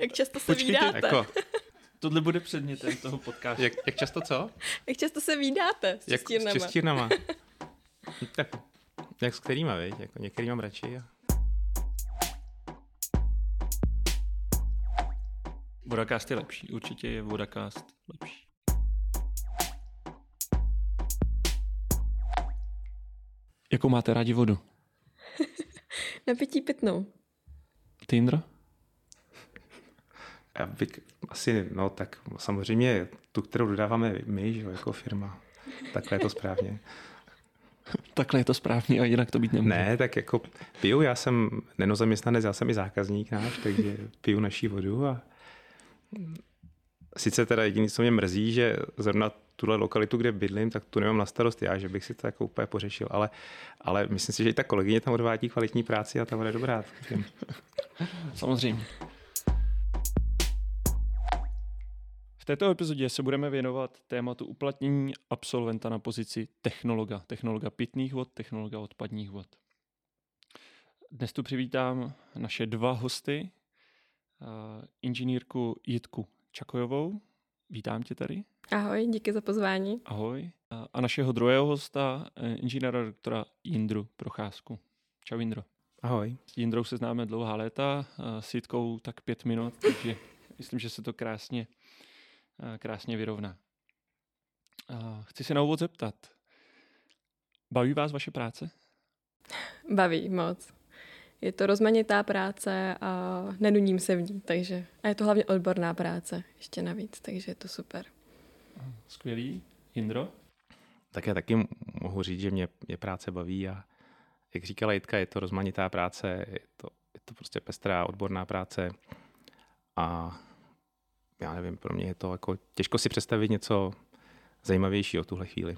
Jak často se Počkejte, vídáte? Jako, Tohle bude předmětem toho podcastu. jak, jak často co? Jak často se vídáte s Jak, s čistírnama? tak, jak s kterýma, viď? Jako některý mám radši. A... Vodacast je lepší, určitě je Vodacast lepší. Jakou máte rádi vodu? Na pití pitnou. Ty, Indro? Já bych asi, no tak samozřejmě tu, kterou dodáváme my, že jo, jako firma. Takhle je to správně. Takhle je to správně a jinak to být nemůže. Ne, tak jako piju, já jsem nenozaměstnanec, já jsem i zákazník náš, takže piju naší vodu a sice teda jediné, co mě mrzí, že zrovna tuhle lokalitu, kde bydlím, tak tu nemám na starost já, že bych si to jako úplně pořešil, ale, ale myslím si, že i ta kolegyně tam odvádí kvalitní práci a ta voda je dobrá. Samozřejmě. Této epizodě se budeme věnovat tématu uplatnění absolventa na pozici technologa. Technologa pitných vod, technologa odpadních vod. Dnes tu přivítám naše dva hosty, eh, inženýrku Jitku Čakojovou. Vítám tě tady. Ahoj, díky za pozvání. Ahoj. A- našeho druhého hosta, eh, inženýra doktora Jindru Procházku. Čau Jindro. Ahoj. S Jindrou se známe dlouhá léta, eh, s Jitkou tak pět minut, takže myslím, že se to krásně, krásně vyrovná. A Chci se na úvod zeptat, baví vás vaše práce? Baví moc. Je to rozmanitá práce a nenuním se v ní, takže a je to hlavně odborná práce ještě navíc, takže je to super. Skvělý. Jindro? Tak já taky mohu říct, že mě, mě práce baví a jak říkala Jitka, je to rozmanitá práce, je to, je to prostě pestrá odborná práce a já nevím, pro mě je to jako těžko si představit něco zajímavějšího tuhle chvíli.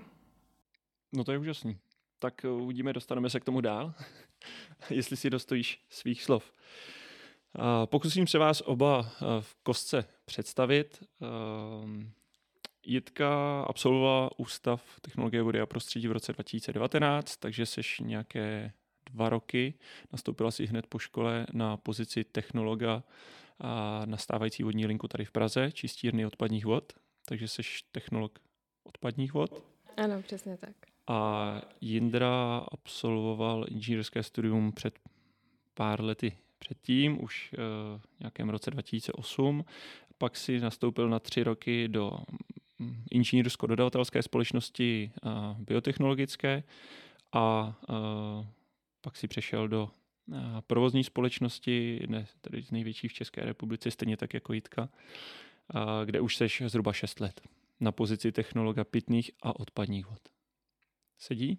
No to je úžasný. Tak eh, uvidíme, dostaneme se k tomu dál, jestli si dostojíš svých slov. Pokusím se vás oba eh, v kostce představit. Ehm, Jitka absolvovala Ústav technologie vody a prostředí v roce 2019, takže seš nějaké dva roky. Nastoupila si hned po škole na pozici technologa a na stávající vodní linku tady v Praze, čistírny odpadních vod, takže seš technolog odpadních vod. Ano, přesně tak. A Jindra absolvoval inženýrské studium před pár lety předtím, už uh, v nějakém roce 2008. Pak si nastoupil na tři roky do mm, inženýrsko-dodavatelské společnosti uh, biotechnologické a uh, pak si přešel do provozní společnosti, ne, tedy z největší v České republice, stejně tak jako Jitka, kde už seš zhruba 6 let na pozici technologa pitných a odpadních vod. Sedí?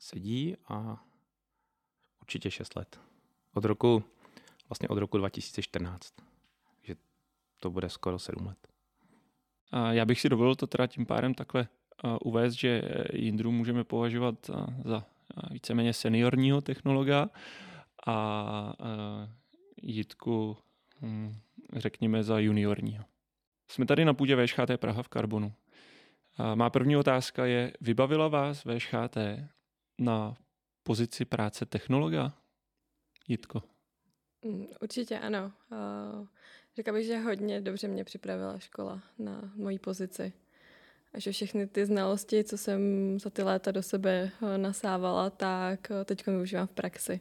Sedí a určitě 6 let. Od roku, vlastně od roku 2014. Takže to bude skoro 7 let. A já bych si dovolil to teda tím pádem takhle uvést, že Jindru můžeme považovat za víceméně seniorního technologa a Jitku hm, řekněme za juniorního. Jsme tady na půdě VŠHT Praha v Karbonu. A má první otázka je, vybavila vás VŠHT na pozici práce technologa? Jitko. Mm, Určitě ano. Řekla bych, že hodně dobře mě připravila škola na moji pozici. A že všechny ty znalosti, co jsem za ty léta do sebe eh, nasávala, tak eh, teď využívám v praxi.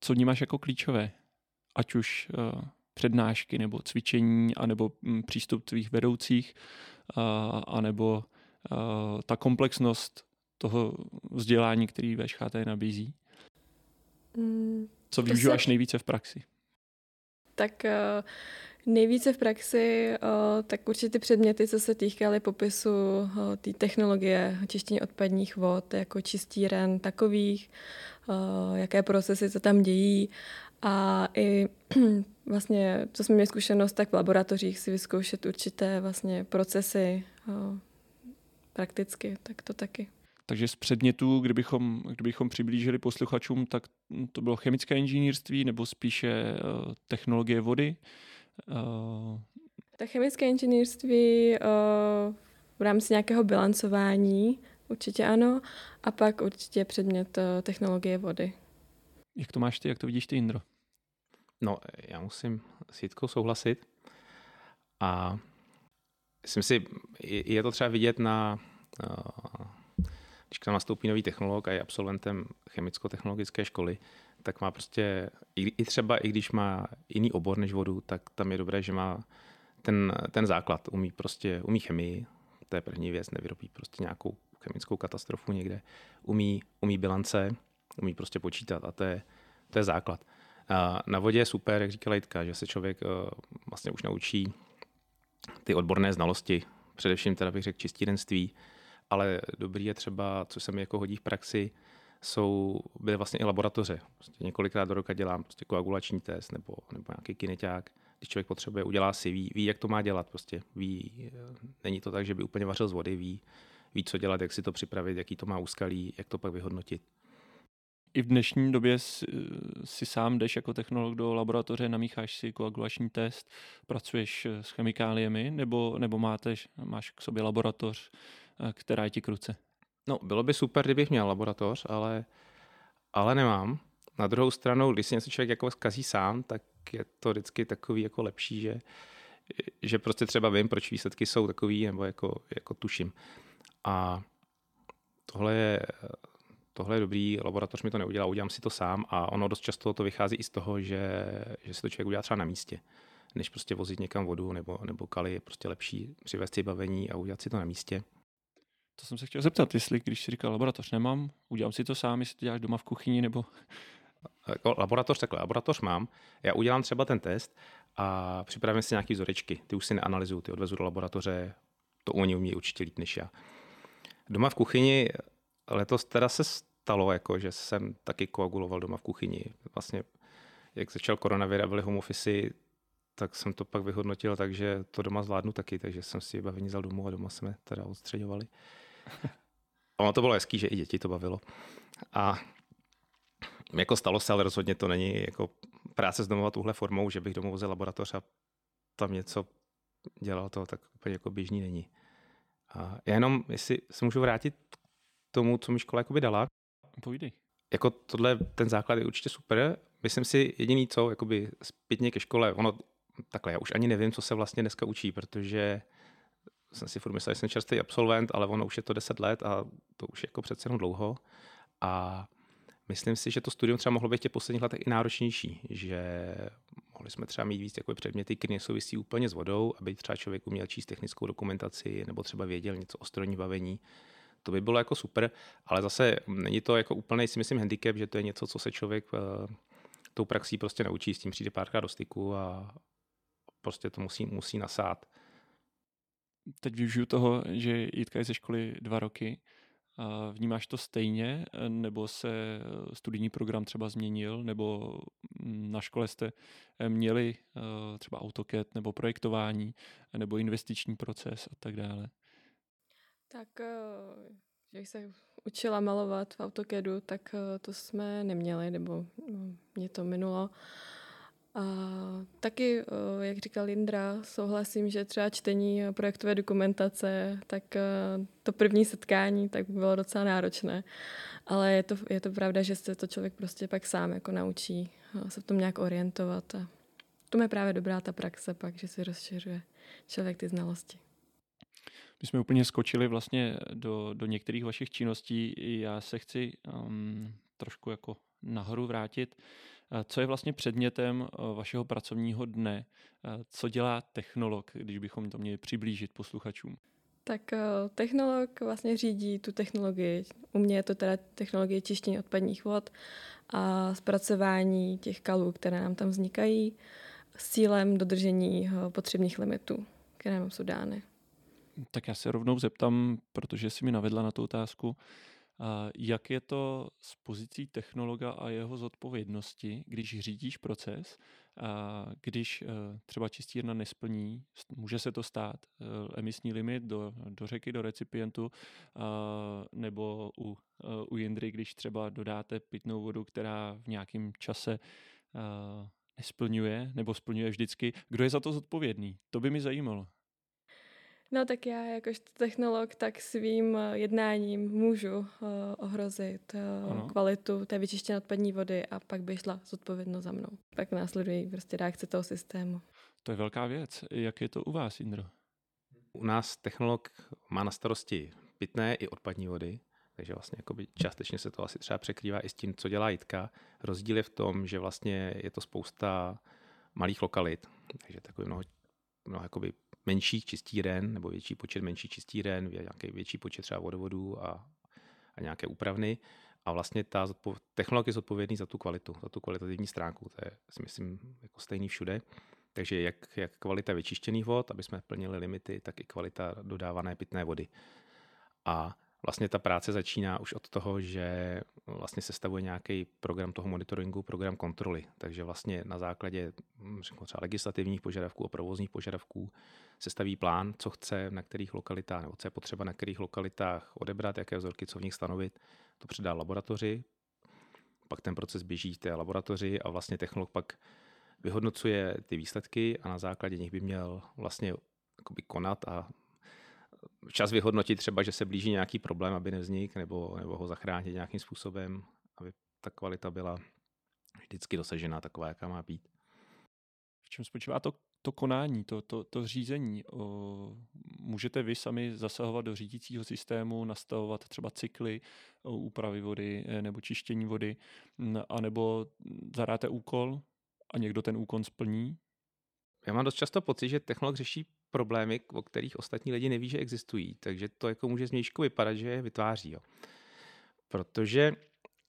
co vnímáš jako klíčové? Ať už uh, přednášky nebo cvičení, anebo mm, přístup tvých vedoucích, uh, anebo uh, ta komplexnost toho vzdělání, který VŠHT nabízí. Mm, Co využíváš se- nejvíce v praxi? Tak eh, nejvíce v praxi, eh, tak určitě ty předměty, co se týkaly popisu eh, té technologie čištění odpadních vod, jako čistíren takových, eh, jaké procesy se tam dějí a i vlastně, co jsme měli zkušenost, tak v laboratořích si vyzkoušet určité vlastně procesy prakticky, tak to taky. Takže z předmětů, kdybychom, kdybychom přiblížili posluchačům, tak to bylo chemické inženýrství nebo spíše technologie vody. Uh, Tak chemické inženýrství eh, v rámci nějakého bilancování určitě ano, a pak určitě předmět eh, technologie vody. jak to máš ty, jak to vidíš ty, Indro? No, já musím s Jitkou souhlasit. A myslím si, je to třeba vidět na, když k nám nastoupí nový technolog a je absolventem chemicko-technologické školy, tak má prostě, i třeba i když má jiný obor než vodu, tak tam je dobré, že má ten, ten základ, umí prostě, umí chemii, to je první věc, nevyrobí prostě nějakou chemickou katastrofu někde, umí, umí bilance, umí prostě počítat a to je, to je základ. A na vodě je super, jak říkala Jitka, že se člověk uh, vlastně už naučí ty odborné znalosti, především teda bych řekl čistírenství, ale dobrý je třeba, co se mi jako hodí v praxi, jsou, byly vlastně i laboratoře. Prostě několikrát do roka dělám prostě koagulační test nebo, nebo nějaký kineťák. Když člověk potřebuje, udělá si, ví, ví, jak to má dělat. Prostě ví, není to tak, že by úplně vařil z vody, ví, ví, co dělat, jak si to připravit, jaký to má úskalí, jak to pak vyhodnotit. I v dnešní době si, sám jdeš jako technolog do laboratoře, namícháš si koagulační test, pracuješ s chemikáliemi, nebo, nebo máte, máš k sobě laboratoř, která je ti k ruce? No, bylo by super, kdybych měl laboratoř, ale, ale nemám. Na druhou stranu, když si něco člověk jako zkazí sám, tak je to vždycky takový jako lepší, že, že prostě třeba vím, proč výsledky jsou takový, nebo jako, jako tuším. A tohle je, tohle je dobrý, laboratoř mi to neudělá, udělám si to sám a ono dost často to vychází i z toho, že, že si to člověk udělá třeba na místě. Než prostě vozit někam vodu nebo, nebo kali, je prostě lepší přivést si bavení a udělat si to na místě. To jsem se chtěl zeptat, jestli když si říkal laboratoř nemám, udělám si to sám, jestli to děláš doma v kuchyni nebo... Jako laboratoř, takhle, laboratoř mám. Já udělám třeba ten test a připravím si nějaký vzorečky. Ty už si neanalyzuju, ty odvezu do laboratoře, to oni umí určitě líp než já. Doma v kuchyni letos teda se stalo, jako, že jsem taky koaguloval doma v kuchyni. Vlastně, jak začal koronavir a byly home office, tak jsem to pak vyhodnotil, takže to doma zvládnu taky, takže jsem si bavení vzal domů a doma jsme teda odstředovali. ono to bylo hezký, že i děti to bavilo. A jako stalo se, ale rozhodně to není jako práce z domova tuhle formou, že bych domů vozil laboratoř a tam něco dělal, to tak úplně jako běžný není. A já jenom, jestli se můžu vrátit k tomu, co mi škola jakoby dala. Povídej. Jako tohle, ten základ je určitě super. Myslím si jediný co, jakoby zpětně ke škole, ono takhle, já už ani nevím, co se vlastně dneska učí, protože jsem si furt myslel, že jsem čerstvý absolvent, ale ono už je to 10 let a to už je jako přece jenom dlouho. A myslím si, že to studium třeba mohlo být v těch posledních letech i náročnější, že mohli jsme třeba mít víc jako předměty, které nesouvisí úplně s vodou, aby třeba člověk uměl číst technickou dokumentaci nebo třeba věděl něco o strojní bavení. To by bylo jako super, ale zase není to jako úplný, si myslím, handicap, že to je něco, co se člověk uh, tou praxí prostě naučí, s tím přijde párkrát do styku a prostě to musí, musí nasát. Teď využiju toho, že Jitka je ze školy dva roky. Vnímáš to stejně, nebo se studijní program třeba změnil, nebo na škole jste měli eh, třeba AutoCAD nebo projektování, nebo investiční proces a tak dále? Tak, eh, se učila malovat v AutoCADu, tak eh, to jsme neměli, nebo no, mě to minulo. A taky, eh, jak říkal Lindra, souhlasím, že třeba čtení projektové dokumentace, tak eh, to první setkání tak bylo docela náročné. Ale je to, je to pravda, že se to člověk prostě pak sám jako naučí eh, se v tom nějak orientovat. A to je právě dobrá ta praxe pak, že si rozšiřuje člověk ty znalosti. My jsme úplně skočili vlastně do, do některých vašich činností. Já se chci um, trošku jako nahoru vrátit. Co je vlastně předmětem eh, vašeho pracovního dne? Eh, co dělá technolog, když bychom to měli přiblížit posluchačům? Tak eh, technolog vlastně řídí tu technologii. U mě je to teda technologie čištění odpadních vod a zpracování těch kalů, které nám tam vznikají s cílem dodržení potřebných limitů, které nám jsou dány. Tak já se rovnou zeptám, protože jsi mi navedla na tu otázku. Jak je to s pozicí technologa a jeho zodpovědnosti, když řídíš proces, když eh, třeba čistírna nesplní, může se to stát, eh, emisní limit do, do řeky, do recipientu, nebo u, eh, u Jindry, když třeba dodáte pitnou vodu, která v nějakém čase nesplňuje, nebo splňuje vždycky. Kdo je za to zodpovědný? To by mi zajímalo. No tak já jakožto technolog tak svým eh, jednáním můžu uh, ohrozit uh, kvalitu té vyčištěné odpadní vody a pak by šla zodpovědnost za mnou. Pak následují prostě reakce toho systému. To je velká věc. Jak je to u vás, Indro? U nás technolog má na starosti pitné i odpadní vody, takže vlastně jakoby částečně se to asi třeba překrývá i s tím, co dělá Jitka. Rozdíl je v tom, že vlastně je to spousta malých lokalit, takže takový mnoho, mnoho jakoby menších čistíren nebo větší počet menších čistíren, nějaký větší počet třeba vodovodů a, a nějaké úpravny. A vlastně ta zodpov- technolog je zodpovědný za tu kvalitu, za tu kvalitativní stránku. To je, si myslím, jako stejný všude. Takže jak, jak kvalita vyčištěných vod, aby jsme plnili limity, tak i kvalita dodávané pitné vody. A vlastně ta práce začíná už od toho, že vlastně sestavuje nějaký program toho monitoringu, program kontroly. Takže vlastně na základě hm, řeknu třeba legislativních požadavků a provozních požadavků sestaví plán, co chce na kterých lokalitách, nebo co je potřeba na kterých lokalitách odebrat, jaké vzorky, co v nich stanovit. To předá laboratoři, pak ten proces běží v té laboratoři a vlastně technolog pak vyhodnocuje ty výsledky a na základě nich by měl vlastně konat a čas vyhodnotit třeba, že se blíží nějaký problém, aby nevznik, nebo, nebo ho zachránit nějakým způsobem, aby ta kvalita byla vždycky dosažená taková, jaká má být. V čem spočívá to, to konání, to, to, to řízení? O, můžete vy sami zasahovat do řídícího systému, nastavovat třeba cykly úpravy vody eh, nebo čištění vody, anebo zadáte úkol a někdo ten úkon splní? Já mám dost často pocit, že technolog řeší problémy, o kterých ostatní lidi neví, že existují. Takže to jako může změšku vypadat, že je vytváří. Jo. Protože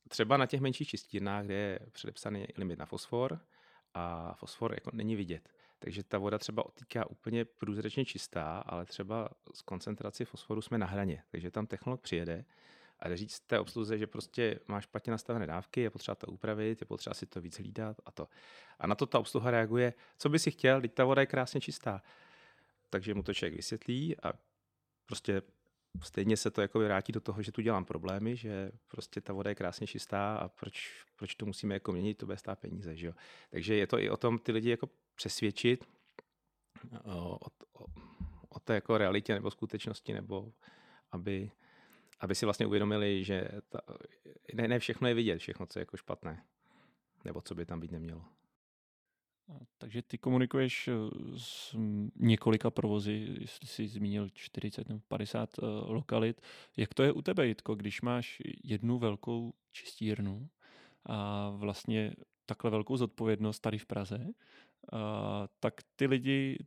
třeba na těch menších čistírnách, kde je předepsaný limit na fosfor a fosfor jako není vidět. Takže ta voda třeba otýká úplně průzračně čistá, ale třeba z koncentraci fosforu jsme na hraně. Takže tam technolog přijede a jde říct té obsluze, že prostě máš špatně nastavené dávky, je potřeba to upravit, je potřeba si to víc hlídat a to. A na to ta obsluha reaguje, co by si chtěl, teď ta voda je krásně čistá takže mu to člověk vysvětlí a prostě stejně se to jako vrátí do toho, že tu dělám problémy, že prostě ta voda je krásně čistá a proč, proč to musíme jako měnit, to bude stát peníze. Že jo? Takže je to i o tom ty lidi jako přesvědčit o, o, o té jako realitě nebo skutečnosti, nebo aby, aby si vlastně uvědomili, že ta, ne, ne všechno je vidět, všechno, co je jako špatné, nebo co by tam být nemělo. Takže ty komunikuješ eh, s několika provozy, jestli jsi zmínil 40 nebo 50 eh, lokalit. Jak to je u tebe, Jitko, když máš jednu velkou čistírnu a vlastně takhle velkou zodpovědnost tady v Praze, a, tak ty lidi,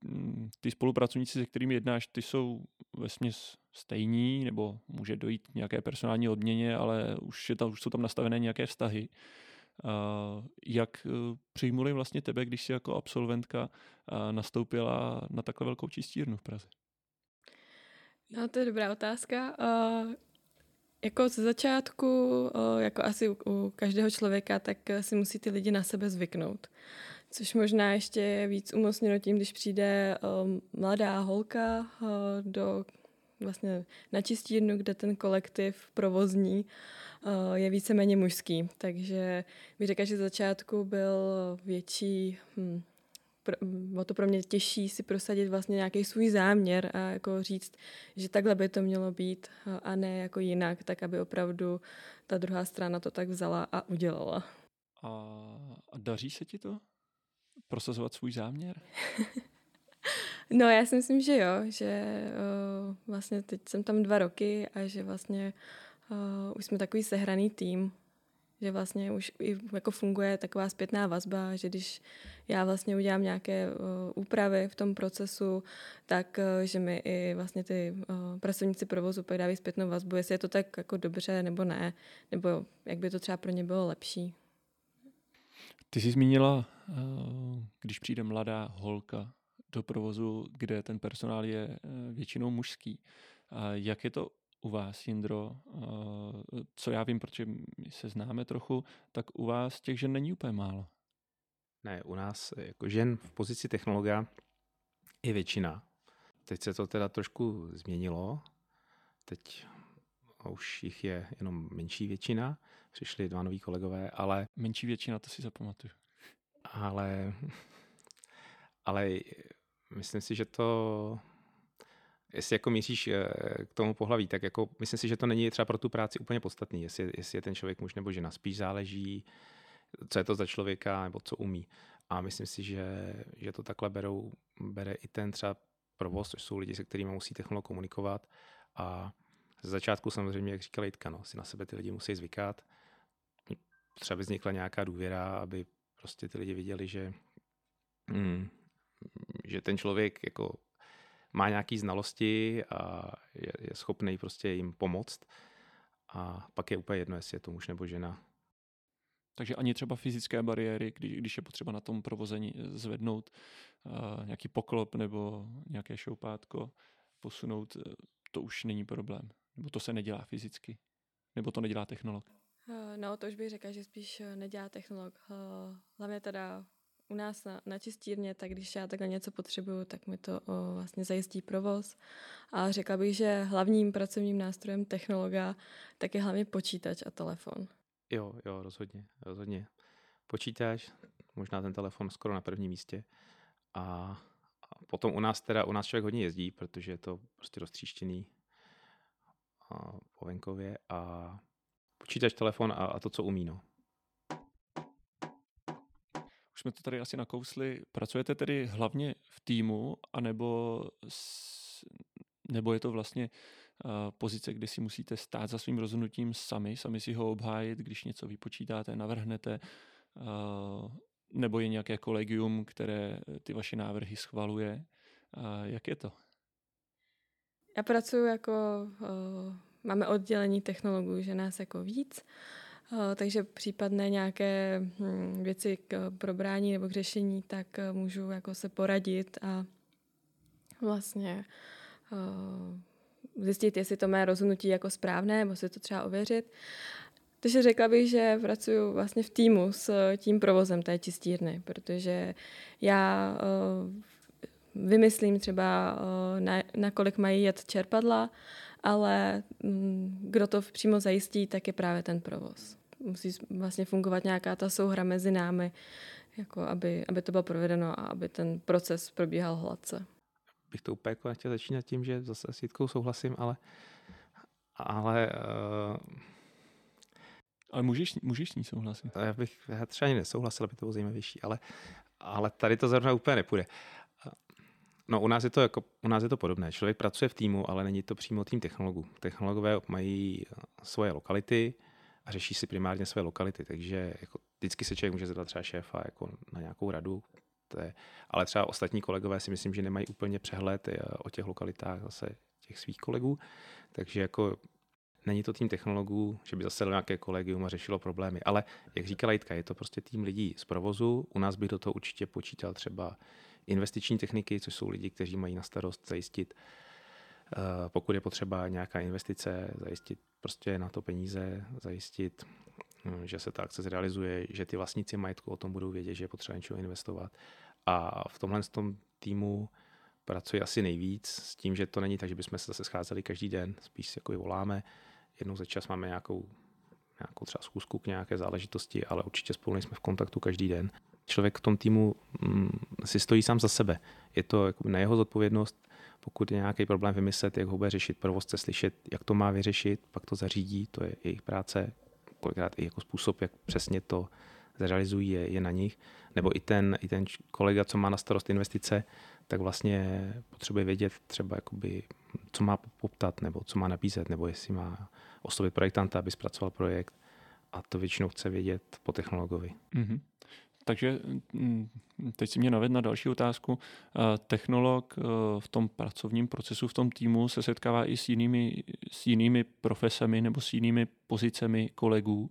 mm, ty spolupracovníci, se kterými jednáš, ty jsou ve směs stejní, nebo může dojít k nějaké personální odměně, ale už, je tam, už jsou tam nastavené nějaké vztahy. Jak e, přijmuli vlastně tebe, když jsi jako absolventka nastoupila na takhle velkou čistírnu v Praze? No, to je dobrá otázka. Uh, jako ze začátku, uh, jako asi u, u každého člověka, tak si musí ty lidi na sebe zvyknout. Což možná ještě je víc umocněno tím, když přijde um, mladá holka uh, do vlastně na čistírnu, kde ten kolektiv provozní uh, je víceméně mužský. Takže bych řekla, že z začátku byl větší, hm, pro, bylo to pro mě těžší si prosadit vlastně nějaký svůj záměr a jako říct, že takhle by to mělo být a ne jako jinak, tak aby opravdu ta druhá strana to tak vzala a udělala. A daří se ti to? Prosazovat svůj záměr? No já si myslím, že jo, že uh, vlastně teď jsem tam dva roky a že vlastně uh, už jsme takový sehraný tým, že vlastně už i jako funguje taková zpětná vazba, že když já vlastně udělám nějaké uh, úpravy v tom procesu, tak uh, že mi i vlastně ty uh, pracovníci provozu pak dávají zpětnou vazbu, jestli je to tak jako dobře nebo ne, nebo jak by to třeba pro ně bylo lepší. Ty jsi zmínila, když přijde mladá holka do provozu, kde ten personál je eh, většinou mužský. A jak je to u vás, Jindro? Co já vím, protože se známe trochu, tak u vás těch žen není úplně málo. Ne, u nás jako žen v pozici technologa je většina. Teď se to teda trošku změnilo. Teď už jich je jenom menší většina. Přišli dva noví kolegové, ale... Menší většina, to si zapamatuju. Ale, ale myslím si, že to jestli jako míříš eh, k tomu pohlaví, tak jako myslím si, že to není třeba pro tu práci úplně podstatný, jestli, jestli je ten člověk muž nebo žena. Spíš záleží, co je to za člověka nebo co umí. A myslím si, že, že to takhle berou, bere i ten třeba provoz, což jsou lidi, se kterými musí technolog komunikovat. A ze začátku samozřejmě, jak říkala Jitka, no, si na sebe ty lidi musí zvykat. Třeba by vznikla nějaká důvěra, aby prostě ty lidi viděli, že, mm, že ten člověk jako má nějaké znalosti a je, je schopný prostě jim pomoct. A pak je úplně jedno, jestli je to muž nebo žena. Takže ani třeba fyzické bariéry, když, když je potřeba na tom provození zvednout uh, nějaký poklop nebo nějaké šoupátko, posunout, eh, to už není problém. Nebo to se nedělá fyzicky. Nebo to nedělá technolog. Eh, no, to už bych řekla, že spíš nedělá technolog. Hlavně teda u nás na, na čistírně, tak když já takhle něco potřebuju, tak mi to o, vlastně zajistí provoz. A řekla bych, že hlavním pracovním nástrojem technologa tak je hlavně počítač a telefon. Jo, jo, rozhodně, rozhodně. Počítač, možná ten telefon skoro na prvním místě. A, a potom u nás teda, u nás člověk hodně jezdí, protože je to prostě roztříštěný po venkově a počítač, telefon a, a to, co umí, no. Už jsme to tady asi nakousli. Pracujete tedy hlavně v týmu, anebo s, nebo je to vlastně uh, pozice, kde si musíte stát za svým rozhodnutím sami, sami si ho obhájit, když něco vypočítáte, navrhnete, uh, nebo je nějaké kolegium, které ty vaše návrhy schvaluje. Uh, jak je to? Já pracuji jako, máme oddělení technologů, že nás jako víc. Eh, takže případné nějaké hm, věci k probrání nebo k řešení, tak eh, můžu jako se poradit a vlastně eh, zjistit, jestli to mé rozhodnutí jako správné, nebo si to třeba ověřit. Takže řekla bych, že pracuji vlastně v týmu s tím provozem té čistírny, protože já vymyslím třeba, na, na kolik mají jet čerpadla, ale hm, kdo to přímo zajistí, tak je právě ten provoz musí vlastně fungovat nějaká ta souhra mezi námi, jako aby, aby to bylo provedeno a aby ten proces probíhal hladce. Bych to úplně jako nechtěl začínat tím, že zase s Jitkou souhlasím, ale ale uh, ale můžeš, můžeš s ní souhlasit. Já bych já třeba ani nesouhlasil, aby to bylo zajímavější, ale, ale tady to zrovna úplně nepůjde. No u nás, je to jako, u nás je to podobné. Člověk pracuje v týmu, ale není to přímo tým technologů. Technologové mají svoje lokality, a řeší si primárně své lokality, takže jako vždycky se člověk může zeptat třeba šéfa jako na nějakou radu, je, ale třeba ostatní kolegové si myslím, že nemají úplně přehled eh, o těch lokalitách zase těch svých kolegů, takže jako není to tým technologů, že by zase nějaké kolegium a řešilo problémy, ale jak říkala Jitka, je to prostě tým lidí z provozu, u nás bych do toho určitě počítal třeba investiční techniky, což jsou lidi, kteří mají na starost zajistit Eh, pokud je potřeba nějaká investice, zajistit prostě na to peníze, zajistit, hm, že se ta akce zrealizuje, že ty vlastníci majetku o tom budou vědět, že je potřeba něčeho investovat. A v tomhle tom týmu pracuji asi nejvíc s tím, že to není tak, že bychom se zase scházeli každý den, spíš si jako voláme, jednou za čas máme nějakou, nějakou třeba schůzku k nějaké záležitosti, ale určitě spolu nejsme v kontaktu každý den. Člověk v tom týmu mm, si stojí sám za sebe. Je to jako na jeho zodpovědnost pokud je nějaký problém vymyslet, jak ho bude řešit, provozce slyšet, jak to má vyřešit, pak to zařídí, to je jejich práce, kolikrát i jako způsob, jak přesně to zrealizují, je, je na nich. Nebo i ten, i ten kolega, co má na starost investice, tak vlastně potřebuje vědět třeba, jakoby, co má poptat, nebo co má nabízet, nebo jestli má oslovit projektanta, aby zpracoval projekt. A to většinou chce vědět po technologovi. Mm-hmm. Takže mm, teď si mě naved na další otázku. Eh, technolog eh, v tom pracovním procesu, v tom týmu se setkává i s jinými, s jinými profesemi nebo s jinými pozicemi kolegů.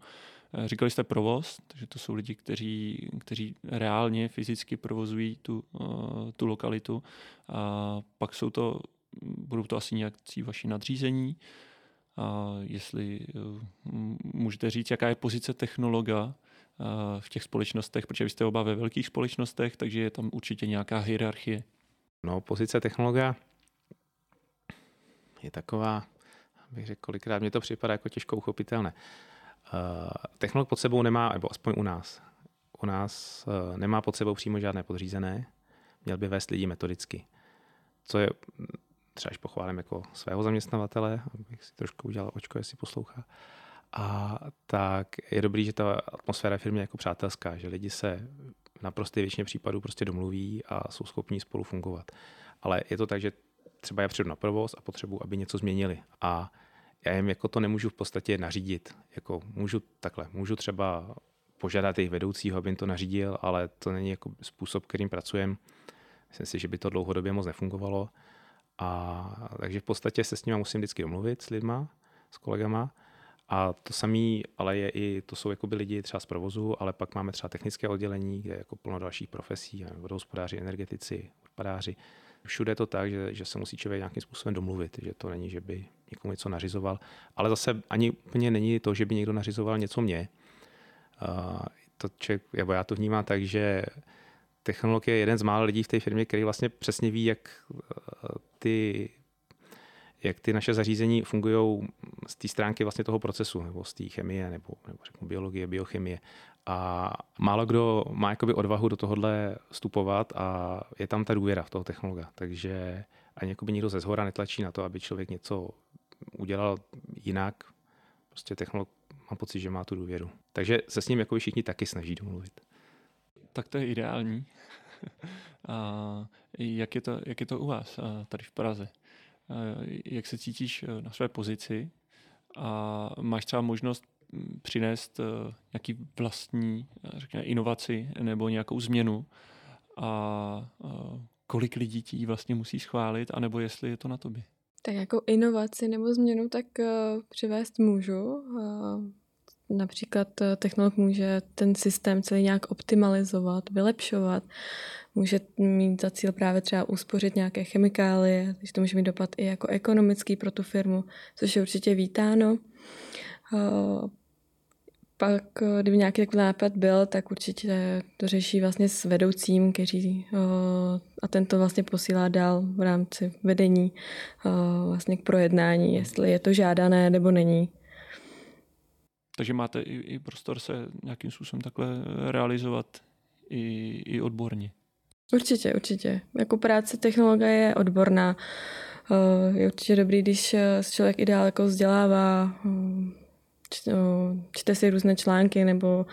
Eh, říkali jste provoz, takže to jsou lidi, kteří, kteří reálně fyzicky provozují tu, tu lokalitu. A pak jsou to, budou to asi nějakcí vaši nadřízení. A jestli můžete říct, jaká je pozice technologa v těch společnostech, protože vy jste oba ve velkých společnostech, takže je tam určitě nějaká hierarchie. No, pozice technologa je taková, bych řekl, kolikrát mě to připadá jako těžko uchopitelné. Uh, technolog pod sebou nemá, nebo aspoň u nás, u nás uh, nemá pod sebou přímo žádné podřízené, měl by vést lidi metodicky. Co je třeba až pochválím jako svého zaměstnavatele, abych si trošku udělal očko, jestli poslouchá. A tak je dobrý, že ta atmosféra firmy je jako přátelská, že lidi se na prosté většině případů prostě domluví a jsou schopní spolu fungovat. Ale je to tak, že třeba já přijdu na provoz a potřebuji, aby něco změnili. A já jim jako to nemůžu v podstatě nařídit. Jako můžu takhle, můžu třeba požádat jejich vedoucího, aby jim to nařídil, ale to není jako způsob, kterým pracujeme. Myslím si, že by to dlouhodobě moc nefungovalo. A takže v podstatě se s nimi musím vždycky domluvit s lidma, s kolegama. A to samé, ale je i, to jsou jakoby lidi třeba z provozu, ale pak máme třeba technické oddělení, kde je jako plno dalších profesí, vodohospodáři, energetici, odpadáři. Všude je to tak, že, že se musí člověk nějakým způsobem domluvit, že to není, že by někomu něco nařizoval, ale zase ani úplně není to, že by někdo nařizoval něco mě. Uh, to člověk, nebo já to vnímám tak, že technolog je jeden z mála lidí v té firmě, který vlastně přesně ví, jak ty jak ty naše zařízení fungují z té stránky vlastně toho procesu, nebo z té chemie, nebo, nebo řeknu biologie, biochemie. A málo kdo má jakoby odvahu do tohohle vstupovat a je tam ta důvěra v toho technologa. Takže ani jakoby nikdo ze zhora netlačí na to, aby člověk něco udělal jinak. Prostě technolog mám pocit, že má tu důvěru. Takže se s ním jako všichni taky snaží domluvit. Tak to je ideální. a jak je to, jak je to u vás tady v Praze? Jak se cítíš e, na své pozici a máš třeba možnost přinést e, nějaký vlastní řekněme, inovaci nebo nějakou změnu a kolik lidí ti vlastně musí schválit, anebo jestli je to na tobě? Tak jako inovaci nebo změnu tak přivést můžu. Například technolog může ten systém celý nějak optimalizovat, vylepšovat. Může mít za cíl právě třeba uspořit nějaké chemikálie, takže to může mít dopad i jako ekonomický pro tu firmu, což je určitě vítáno. Pak, kdyby nějaký takový nápad byl, tak určitě to řeší vlastně s vedoucím, eh, a ten to vlastně posílá dál v rámci vedení vlastně k projednání, jestli je to žádané nebo není. Takže máte i, i prostor se nějakým způsobem takhle realizovat i, i odborně. Určitě, určitě. Jako práce technologa je odborná. Je určitě dobrý, když se člověk ideálně jako vzdělává, čte si různé články nebo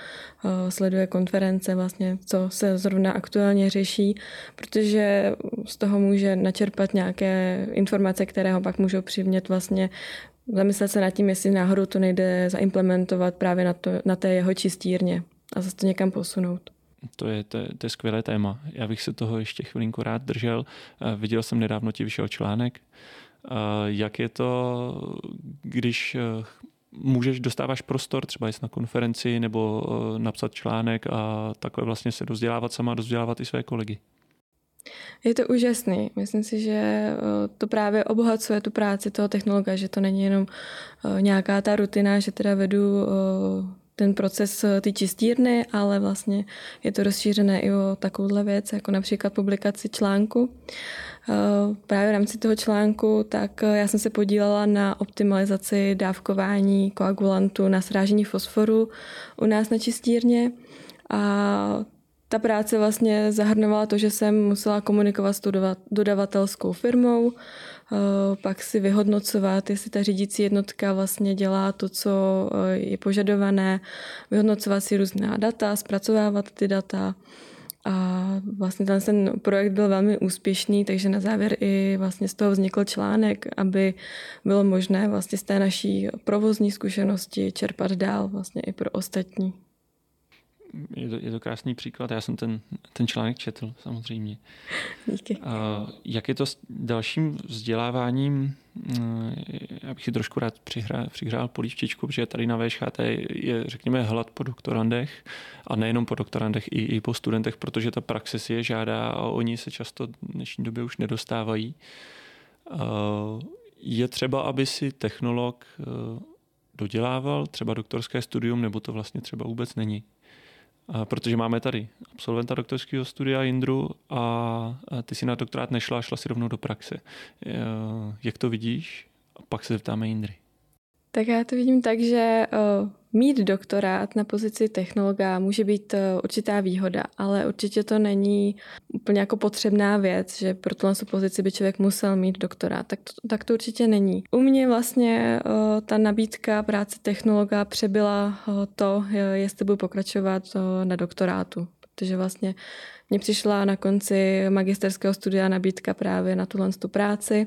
sleduje konference, vlastně, co se zrovna aktuálně řeší, protože z toho může načerpat nějaké informace, které ho pak můžou přimět vlastně zamyslet se nad tím, jestli náhodou to nejde zaimplementovat právě na, to, na té jeho čistírně a zase to někam posunout. To je, to, je, to je skvělé téma. Já bych se toho ještě chvilinku rád držel. Viděl jsem nedávno, ti vyšel článek. Jak je to, když můžeš, dostáváš prostor, třeba jít na konferenci nebo napsat článek a takhle vlastně se dozdělávat sama, dozdělávat i své kolegy. Je to úžasný. Myslím si, že eh, to právě obohacuje tu práci toho technologa, že to není jenom eh, nějaká ta rutina, že teda vedu ten proces ty čistírny, ale vlastně je to rozšířené i o takovouhle věc, jako například publikaci článku. Eh, právě v rámci toho článku, tak eh, já jsem se podílela na optimalizaci dávkování koagulantu na srážení fosforu u nás na čistírně a ta práce vlastně zahrnovala to, že jsem musela komunikovat s dodavatelskou firmou, eh, pak si vyhodnocovat, jestli ta řídící jednotka vlastně dělá to, co je požadované, vyhodnocovat si různá data, zpracovávat ty data, a vlastně ten, ten projekt byl velmi úspěšný, takže na závěr i vlastně z toho vznikl článek, aby bylo možné vlastně z té naší provozní zkušenosti čerpat dál vlastně i pro ostatní. Je to, je to krásný příklad. Já jsem ten, ten článek četl, samozřejmě. Díky. A jak je to s dalším vzděláváním? Já bych si trošku rád přihrál, přihrál polívčičku, protože tady na VŠHT je, řekněme, hlad po doktorandech a nejenom po doktorandech, i, i po studentech, protože ta praxe si je žádá a oni se často v dnešní době už nedostávají. Je třeba, aby si technolog eh, dodělával třeba doktorské studium, nebo to vlastně třeba vůbec není? Protože máme tady absolventa doktorského studia Indru a ty si na doktorát nešla, šla si rovnou do praxe. Jak to vidíš? A pak se zeptáme Indry. Tak já to vidím tak, že Mít doktorát na pozici technologa může být eh, určitá výhoda, ale určitě to není úplně jako potřebná věc, že pro tuhle pozici by člověk musel mít doktorát. Tak to, tak to určitě není. U mě vlastně uh, ta nabídka práce technologa přebyla uh, to, jestli budu pokračovat uh, na doktorátu, protože vlastně mně přišla na konci magisterského studia nabídka právě na tuhle tu práci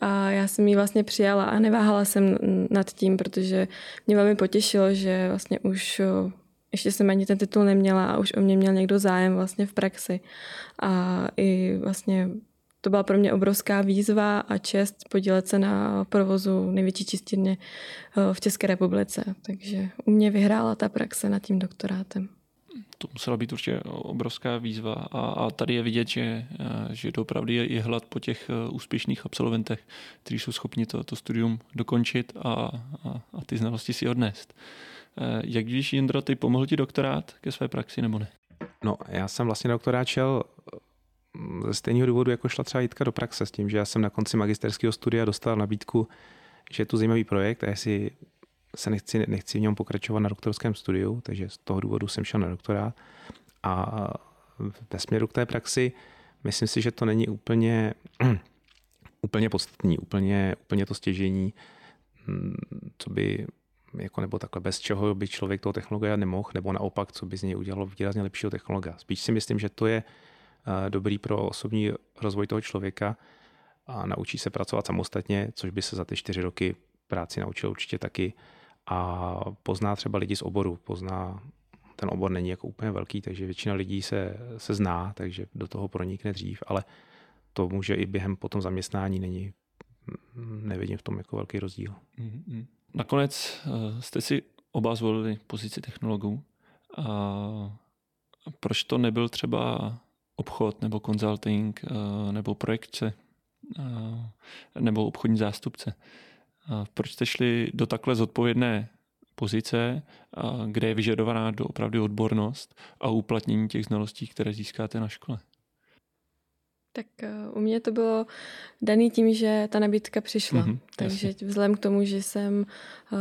a já jsem ji vlastně přijala a neváhala jsem nad tím, protože mě velmi potěšilo, že vlastně už ještě jsem ani ten titul neměla a už o mě měl někdo zájem vlastně v praxi. A i vlastně to byla pro mě obrovská výzva a čest podílet se na provozu největší čistírny v České republice. Takže u mě vyhrála ta praxe nad tím doktorátem to musela být určitě obrovská výzva a, a tady je vidět, že, eh, že opravdu je, je hlad po těch eh, úspěšných absolventech, kteří jsou schopni to, to studium dokončit a, a, a ty znalosti si odnést. Eh, jak víš, Jindro, ty pomohl ti doktorát ke své praxi nebo ne? No, já jsem vlastně doktorát šel ze stejného důvodu, jako šla třeba Jitka do praxe s tím, že já jsem na konci magisterského studia dostal nabídku, že je tu zajímavý projekt a jestli se nechci, nechci v něm pokračovat na doktorském studiu, takže z toho důvodu jsem šel na doktorát. A ve směru k té praxi, myslím si, že to není úplně, úplně podstatný, úplně, úplně to stěžení, hm, co by jako nebo takhle, bez čeho by člověk toho technologa nemohl, nebo naopak, co by z něj udělalo výrazně lepšího technologa. Spíš si myslím, že to je eh, dobrý pro osobní rozvoj toho člověka a naučí se pracovat samostatně, což by se za ty čtyři roky práci naučil určitě taky a pozná třeba lidi z oboru, pozná, ten obor není jako úplně velký, takže většina lidí se, se zná, takže do toho pronikne dřív, ale to může i během potom zaměstnání není, nevidím v tom jako velký rozdíl. Mm-hmm. Nakonec uh, jste si oba zvolili pozici technologů. A proč to nebyl třeba obchod nebo consulting uh, nebo projekce uh, nebo obchodní zástupce? Proč jste šli do takhle zodpovědné pozice, kde je vyžadovaná do opravdu odbornost a uplatnění těch znalostí, které získáte na škole? Tak uh, u mě to bylo daný tím, že ta nabídka přišla. Mm-hmm, Takže jasně. vzhledem k tomu, že jsem uh,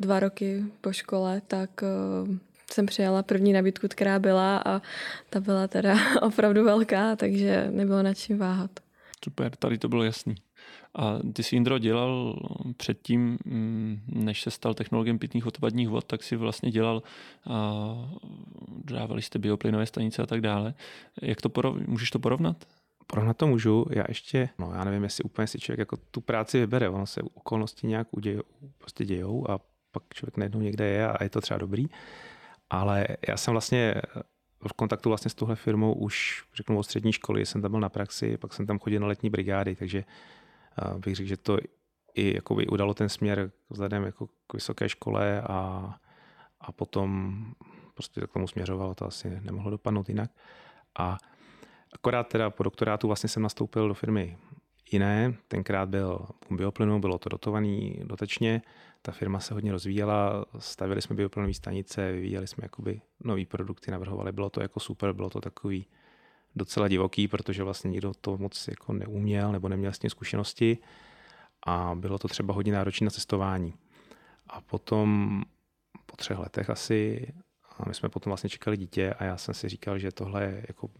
dva roky po škole, tak uh, jsem přijala první nabídku, která byla a ta byla teda opravdu velká, takže nebylo na čím váhat. Super, tady to bylo jasný. A ty jsi, Indro, dělal předtím, mm, než se stal technologem pitných odpadních vod, tak si vlastně dělal, a dodávali jste bioplynové stanice a tak dále. Jak to porov, můžeš to porovnat? Porovnat to můžu, já ještě, no já nevím, jestli úplně si člověk jako tu práci vybere, ono se okolnosti nějak udějou, prostě dějou a pak člověk najednou někde je a je to třeba dobrý. Ale já jsem vlastně v kontaktu vlastně s touhle firmou už, řeknu, od střední školy, jsem tam byl na praxi, pak jsem tam chodil na letní brigády, takže bych řekl, že to i jakoby udalo ten směr vzhledem jako k vysoké škole a, a potom prostě k tomu směřovalo, to asi nemohlo dopadnout jinak. A akorát teda po doktorátu vlastně jsem nastoupil do firmy jiné, tenkrát byl bioplynu, bylo to dotovaný dotačně, ta firma se hodně rozvíjela, stavili jsme bioplynové stanice, vyvíjeli jsme jakoby nový produkty, navrhovali, bylo to jako super, bylo to takový docela divoký, protože vlastně nikdo to moc jako neuměl nebo neměl s tím zkušenosti a bylo to třeba hodně náročné na cestování. A potom po třech letech asi, a my jsme potom vlastně čekali dítě a já jsem si říkal, že tohle jako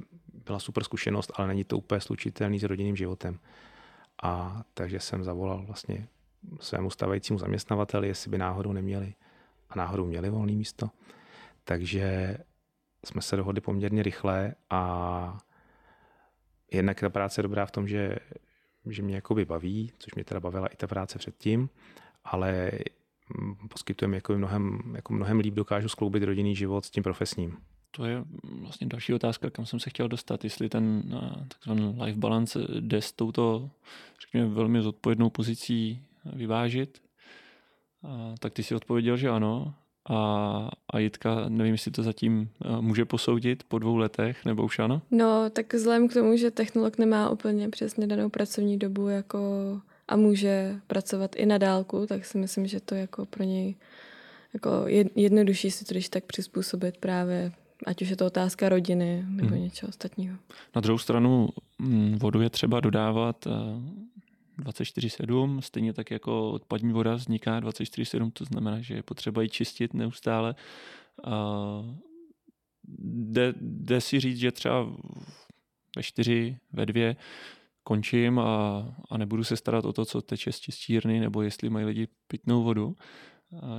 byla super zkušenost, ale není to úplně slučitelný s rodinným životem. A takže jsem zavolal vlastně svému stávajícímu zaměstnavateli, jestli by náhodou neměli a náhodou měli volné místo. Takže jsme se dohodli poměrně rychle a jednak ta práce je dobrá v tom, že, že mě jakoby baví, což mě teda bavila i ta práce předtím, ale poskytujeme jako mnohem, jako mnohem líp dokážu skloubit rodinný život s tím profesním. To je vlastně další otázka, kam jsem se chtěl dostat, jestli ten eh, takzvaný life balance jde s touto, řekněme, velmi zodpovědnou pozicí vyvážit. A, tak ty si odpověděl, že ano. A, a Jitka, nevím, jestli to zatím eh, může posoudit po dvou letech, nebo už ano? No, tak vzhledem k tomu, že technolog nemá úplně přesně danou pracovní dobu jako a může pracovat i na dálku, tak si myslím, že to jako pro něj jako jednodušší si to když tak přizpůsobit právě, ať už je to otázka rodiny nebo hmm. něčeho ostatního. Na druhou stranu mm, vodu je třeba dodávat eh, 24-7, stejně tak jako odpadní voda vzniká 24-7, to znamená, že je potřeba ji čistit neustále. Jde, jde si říct, že třeba ve čtyři, ve dvě končím a, a nebudu se starat o to, co teče z čistírny, nebo jestli mají lidi pitnou vodu.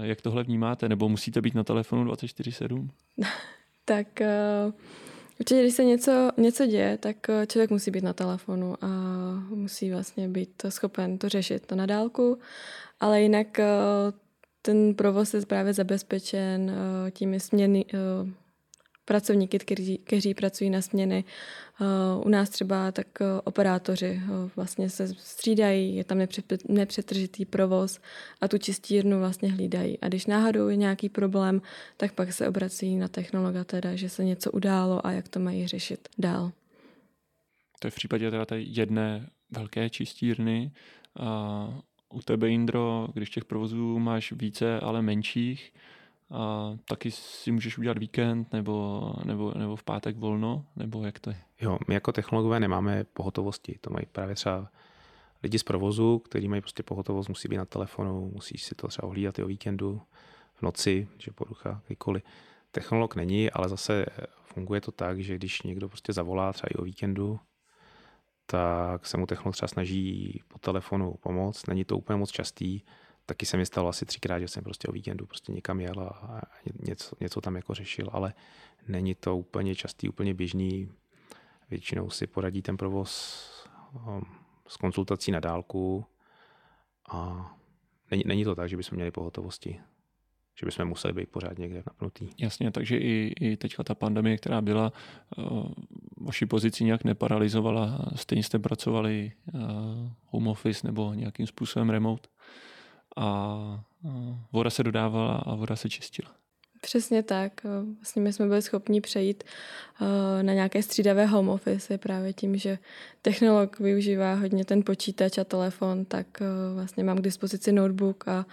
Jak tohle vnímáte? Nebo musíte být na telefonu 24-7? tak uh, určitě, když se něco, něco děje, tak uh, člověk musí být na telefonu a musí vlastně být schopen to řešit to na dálku, ale jinak uh, ten provoz je právě zabezpečen těmi směny, pracovníky, kteří, kteří pracují na směny. Uh, u nás třeba tak uh, operátoři uh, vlastně se střídají, je tam nepřetržitý provoz a tu čistírnu vlastně hlídají. A když náhodou je nějaký problém, tak pak se obrací na technologa teda, že se něco událo a jak to mají řešit dál. To je v případě teda té jedné velké čistírny. A u tebe, Indro, když těch provozů máš více, ale menších, a taky si můžeš udělat víkend nebo, nebo, nebo v pátek volno, nebo jak to je? Jo, my jako technologové nemáme pohotovosti. To mají právě třeba lidi z provozu, kteří mají prostě pohotovost, musí být na telefonu, musí si to třeba ohlídat i o víkendu, v noci, že porucha, kdykoliv. Technolog není, ale zase funguje to tak, že když někdo prostě zavolá třeba i o víkendu, tak se mu technolog třeba snaží po telefonu pomoct. Není to úplně moc častý, taky se mi stalo asi třikrát, že jsem prostě o víkendu prostě někam jel a něco, něco tam jako řešil, ale není to úplně častý, úplně běžný. Většinou si poradí ten provoz um, s konzultací na dálku a není, není to tak, že bychom měli pohotovosti že bychom museli být pořád někde napnutý. Jasně, takže i, i teďka ta pandemie, která byla, uh, vaši pozici nějak neparalizovala, stejně jste pracovali uh, home office nebo nějakým způsobem remote? A voda se dodávala a voda se čistila. Přesně tak. Vlastně my jsme byli schopni přejít na nějaké střídavé home office právě tím, že technolog využívá hodně ten počítač a telefon, tak vlastně mám k dispozici notebook a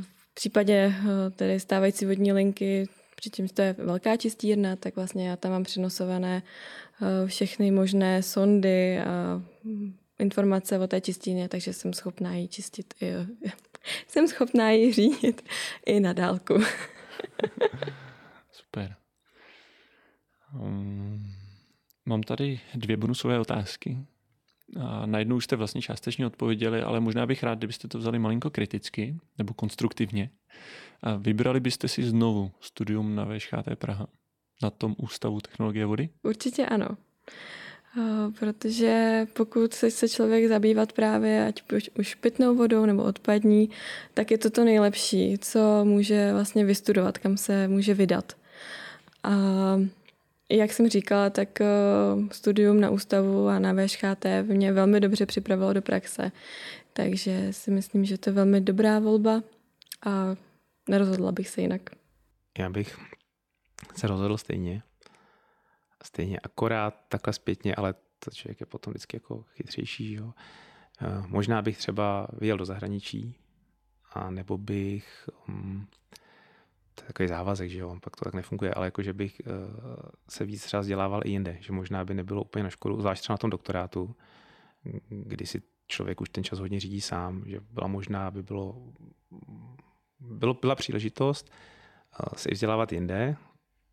v případě tedy stávající vodní linky, přičemž to je velká čistírna, tak vlastně já tam mám přenosované všechny možné sondy a informace o té čistírně, takže jsem schopná ji čistit i, jsem schopná ji řídit i na dálku. Super. Um, mám tady dvě bonusové otázky. A na jednu už jste vlastně částečně odpověděli, ale možná bych rád, kdybyste to vzali malinko kriticky nebo konstruktivně. A vybrali byste si znovu studium na VŠHT Praha na tom Ústavu technologie vody? Určitě ano. Protože pokud se chce člověk zabývat právě ať už pitnou vodou nebo odpadní, tak je to to nejlepší, co může vlastně vystudovat, kam se může vydat. A jak jsem říkala, tak eh, studium na ústavu a na VŠHT mě velmi dobře připravilo do praxe. Takže si myslím, že to je velmi dobrá volba a nerozhodla bych se jinak. Já bych se rozhodl stejně stejně akorát takhle zpětně, ale to člověk je potom vždycky jako chytřejší. Jo. Eh, možná bych třeba vyjel do zahraničí, a nebo bych, um, to je takový závazek, že jo, pak to tak nefunguje, ale jakože bych uh, se víc třeba vzdělával i jinde, že možná by nebylo úplně na škodu, zvlášť třeba na tom doktorátu, kdy si člověk už ten čas hodně řídí sám, že byla možná, aby bylo, bylo byla příležitost uh, se vzdělávat jinde,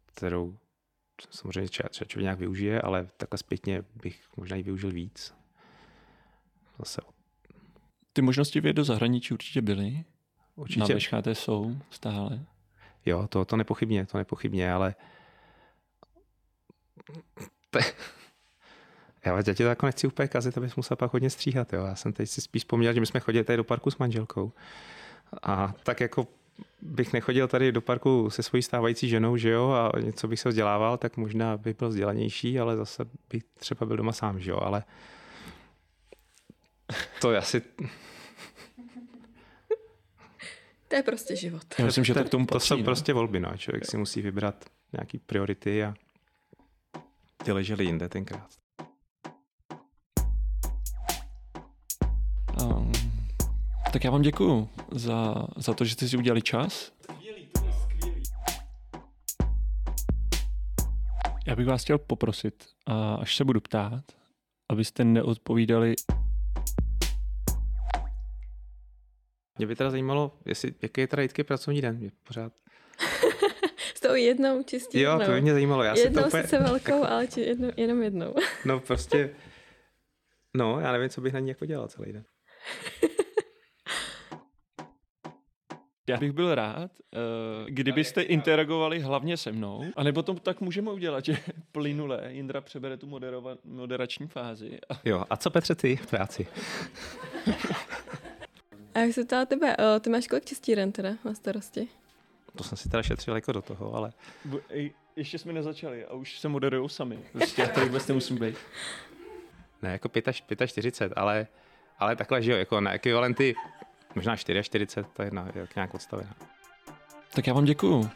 kterou samozřejmě člověk nějak využije, ale takhle zpětně bych možná i využil víc. Zase. Ty možnosti vyjet do zahraničí určitě byly. Určitě. Na VŠHT jsou stále. Jo, to, to nepochybně, to nepochybně, ale já, já tě to jako nechci úplně kazit, abys musel pak hodně stříhat. Jo. Já jsem teď si spíš vzpomněl, že my jsme chodili tady do parku s manželkou. A tak jako bych nechodil tady do parku se svojí stávající ženou, že jo, a něco bych se vzdělával, tak možná bych byl vzdělanější, ale zase bych třeba byl doma sám, že jo, ale to je asi... To je prostě život. Já myslím, že to, k tomu patří, To jsou no. prostě volby, no. Člověk si musí vybrat nějaký priority a ty ležely jinde tenkrát. Tak já vám děkuju za, za to, že jste si udělali čas. Já bych vás chtěl poprosit, a až se budu ptát, abyste neodpovídali Mě by teda zajímalo, jestli, jaký je teda Jitky pracovní den. Mě pořád... S tou jednou čistí. Jo, to by mě zajímalo. Já jednou si to úplně... sice velkou, ale či, jednou, jenom jednou. No prostě, no já nevím, co bych na ní jako dělal celý den. Já bych byl rád, eh, kdybyste interagovali hlavně se mnou, anebo to tak můžeme udělat, že plynule Jindra přebere tu moderova- moderační fázi. A Jo, a co Petře ty v práci? A jak se ptala tebe, uh, ty máš kolik čistíren teda na starosti? To jsem si teda šetřil jako do toho, ale ještě jsme nezačali a už se moderujou sami. Prostě já tady vůbec nemusím být. ne, jako 45, 45, ale, ale takhle, že jo, jako na ekvivalenty možná 44, to je na, jak nějak odstavená. Tak já vám děkuju.